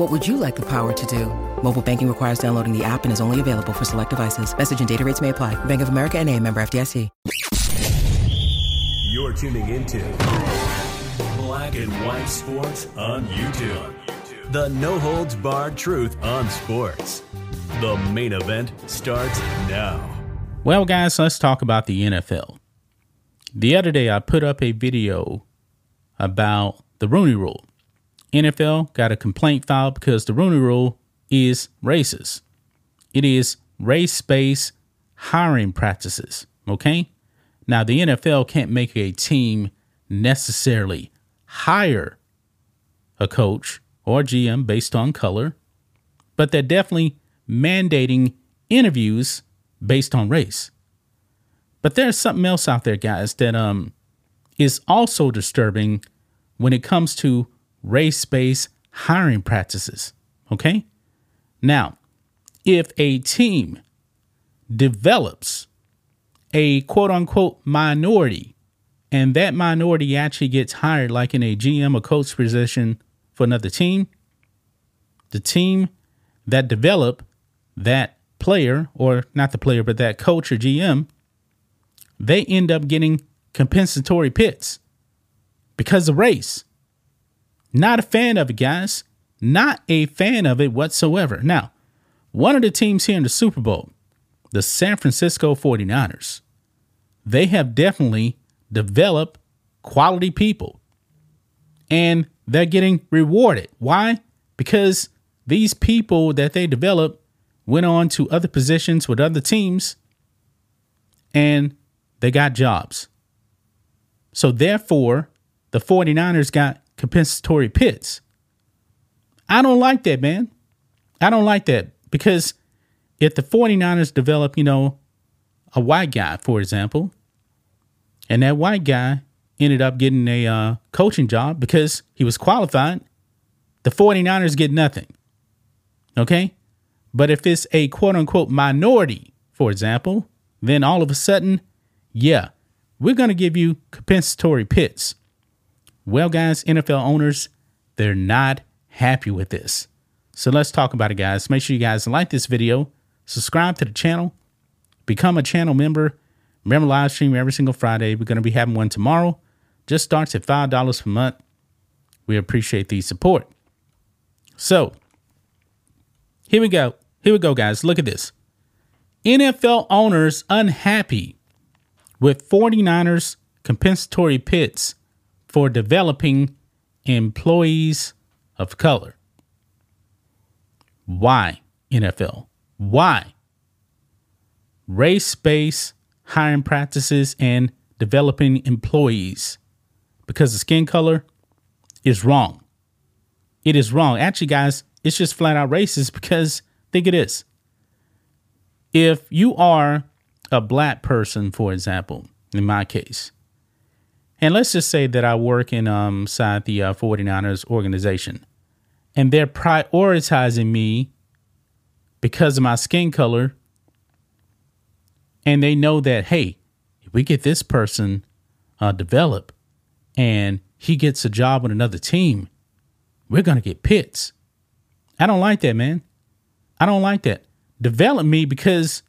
What would you like the power to do? Mobile banking requires downloading the app and is only available for select devices. Message and data rates may apply. Bank of America and a member FDIC. You're tuning into Black and White Sports on YouTube. The no holds barred truth on sports. The main event starts now. Well, guys, let's talk about the NFL. The other day, I put up a video about the Rooney Rule. NFL got a complaint filed because the Rooney Rule is racist. It is race based hiring practices. Okay. Now, the NFL can't make a team necessarily hire a coach or GM based on color, but they're definitely mandating interviews based on race. But there's something else out there, guys, that um is also disturbing when it comes to race-based hiring practices. Okay? Now, if a team develops a quote unquote minority and that minority actually gets hired like in a GM or coach position for another team, the team that develop that player or not the player but that coach or GM, they end up getting compensatory picks because of race. Not a fan of it, guys. Not a fan of it whatsoever. Now, one of the teams here in the Super Bowl, the San Francisco 49ers, they have definitely developed quality people and they're getting rewarded. Why? Because these people that they developed went on to other positions with other teams and they got jobs. So, therefore, the 49ers got compensatory picks. I don't like that, man. I don't like that because if the 49ers develop, you know, a white guy, for example, and that white guy ended up getting a uh, coaching job because he was qualified, the 49ers get nothing. Okay? But if it's a quote unquote minority, for example, then all of a sudden, yeah, we're going to give you compensatory picks. Well, guys, NFL owners, they're not happy with this. So let's talk about it, guys. Make sure you guys like this video, subscribe to the channel, become a channel member. Remember, live stream every single Friday. We're going to be having one tomorrow. Just starts at $5 per month. We appreciate the support. So, here we go. Here we go, guys. Look at this. NFL owners unhappy with 49ers compensatory picks for developing employees of color. Why, NFL? Why? Race based hiring practices and developing employees because the skin color is wrong. It is wrong. Actually, guys, it's just flat out racist because think it is. If you are a black person, for example, in my case, and let's just say that I work in um inside the uh, 49ers organization and they're prioritizing me because of my skin color and they know that hey, if we get this person uh, develop and he gets a job with another team, we're going to get pits. I don't like that, man. I don't like that. Develop me because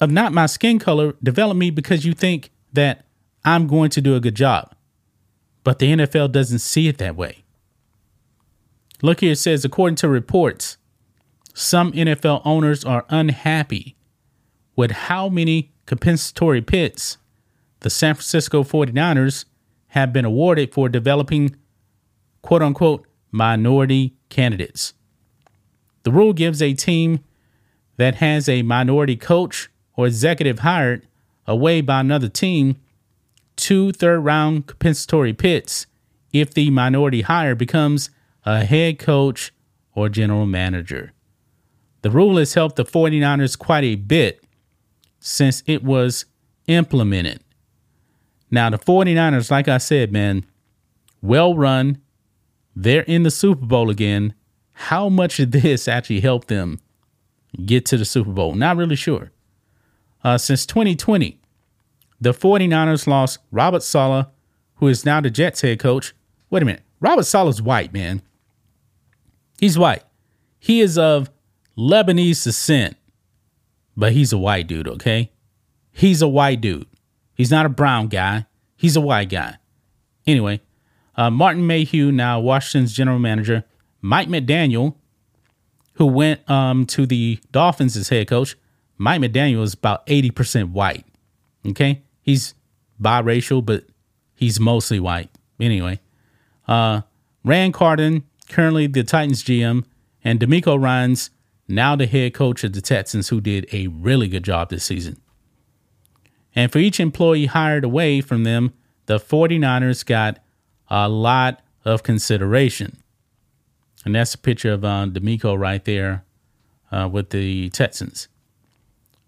of not my skin color. Develop me because you think that I'm going to do a good job. But the NFL doesn't see it that way. Look here, it says, according to reports, some NFL owners are unhappy with how many compensatory picks the San Francisco 49ers have been awarded for developing quote unquote minority candidates. The rule gives a team that has a minority coach or executive hired away by another team two third round compensatory picks if the minority hire becomes a head coach or general manager. The rule has helped the 49ers quite a bit since it was implemented. Now, the 49ers, like I said, man, well run. They're in the Super Bowl again. How much did this actually help them get to the Super Bowl? Not really sure. Uh, since 2020, the 49ers lost Robert Saleh, who is now the Jets head coach. Wait a minute. Robert Saleh's white, man. He's white. He is of Lebanese descent, but he's a white dude, okay? He's a white dude. He's not a brown guy. He's a white guy. Anyway, uh, Martin Mayhew, now Washington's general manager, Mike McDaniel, who went um, to the Dolphins as head coach. Mike McDaniel is about 80% white. Okay? He's biracial, but he's mostly white. Anyway, uh, Ran Carthon, currently the Titans GM, and DeMeco Ryans, now the head coach of the Texans, who did a really good job this season. And for each employee hired away from them, the 49ers got a lot of consideration. And that's a picture of uh, DeMeco right there uh, with the Texans.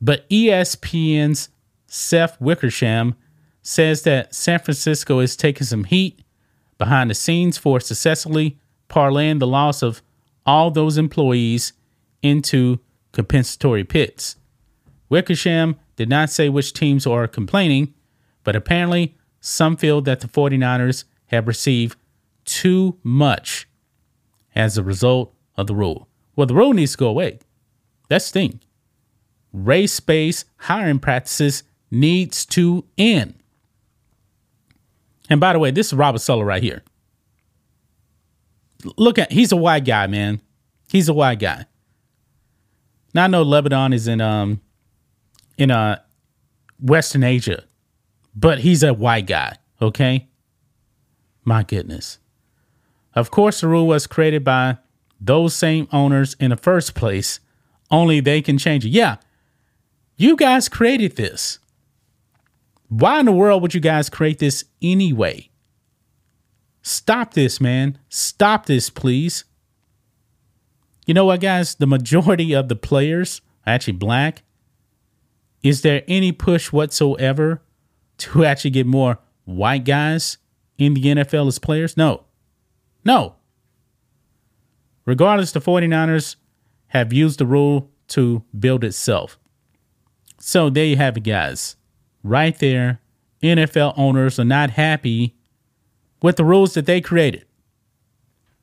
But ESPN's Seth Wickersham says that San Francisco is taking some heat behind the scenes for successfully parlaying the loss of all those employees into compensatory picks. Wickersham did not say which teams are complaining, but apparently some feel that the 49ers have received too much as a result of the rule. Well, the rule needs to go away. That's the thing. Race based hiring practices needs to end. And by the way, this is Robert Saleh right here. Look at he's a white guy, man. He's a white guy. Now I know Lebanon is in um in uh Western Asia, but he's a white guy, okay? My goodness. Of course, the rule was created by those same owners in the first place, only they can change it. Yeah, you guys created this. Why in the world would you guys create this anyway? Stop this, man. Stop this, please. You know what, guys? The majority of the players are actually black. Is there any push whatsoever to actually get more white guys in the NFL as players? No. No. Regardless, the 49ers have used the rule to build itself. So there you have it, guys. Right there, NFL owners are not happy with the rules that they created.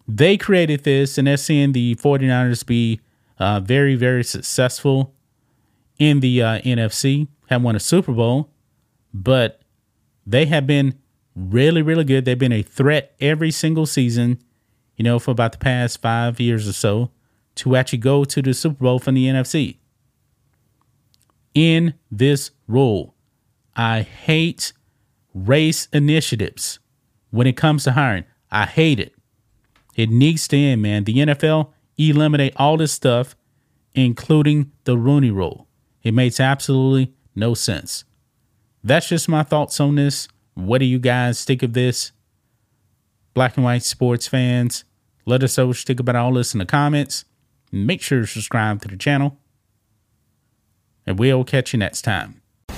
They created this, and they're seeing the 49ers be uh, very, very successful in the uh, NFC, have won a Super Bowl, but they have been really, really good. They've been a threat every single season, you know, for about the past five years or so to actually go to the Super Bowl from the NFC. In this rule, I hate race initiatives when it comes to hiring. I hate it. It needs to end, man. The NFL eliminate all this stuff, including the Rooney Rule. It makes absolutely no sense. That's just my thoughts on this. What do you guys think of this? Black and white sports fans, let us know what you think about all this in the comments. Make sure to subscribe to the channel. And we'll catch you next time.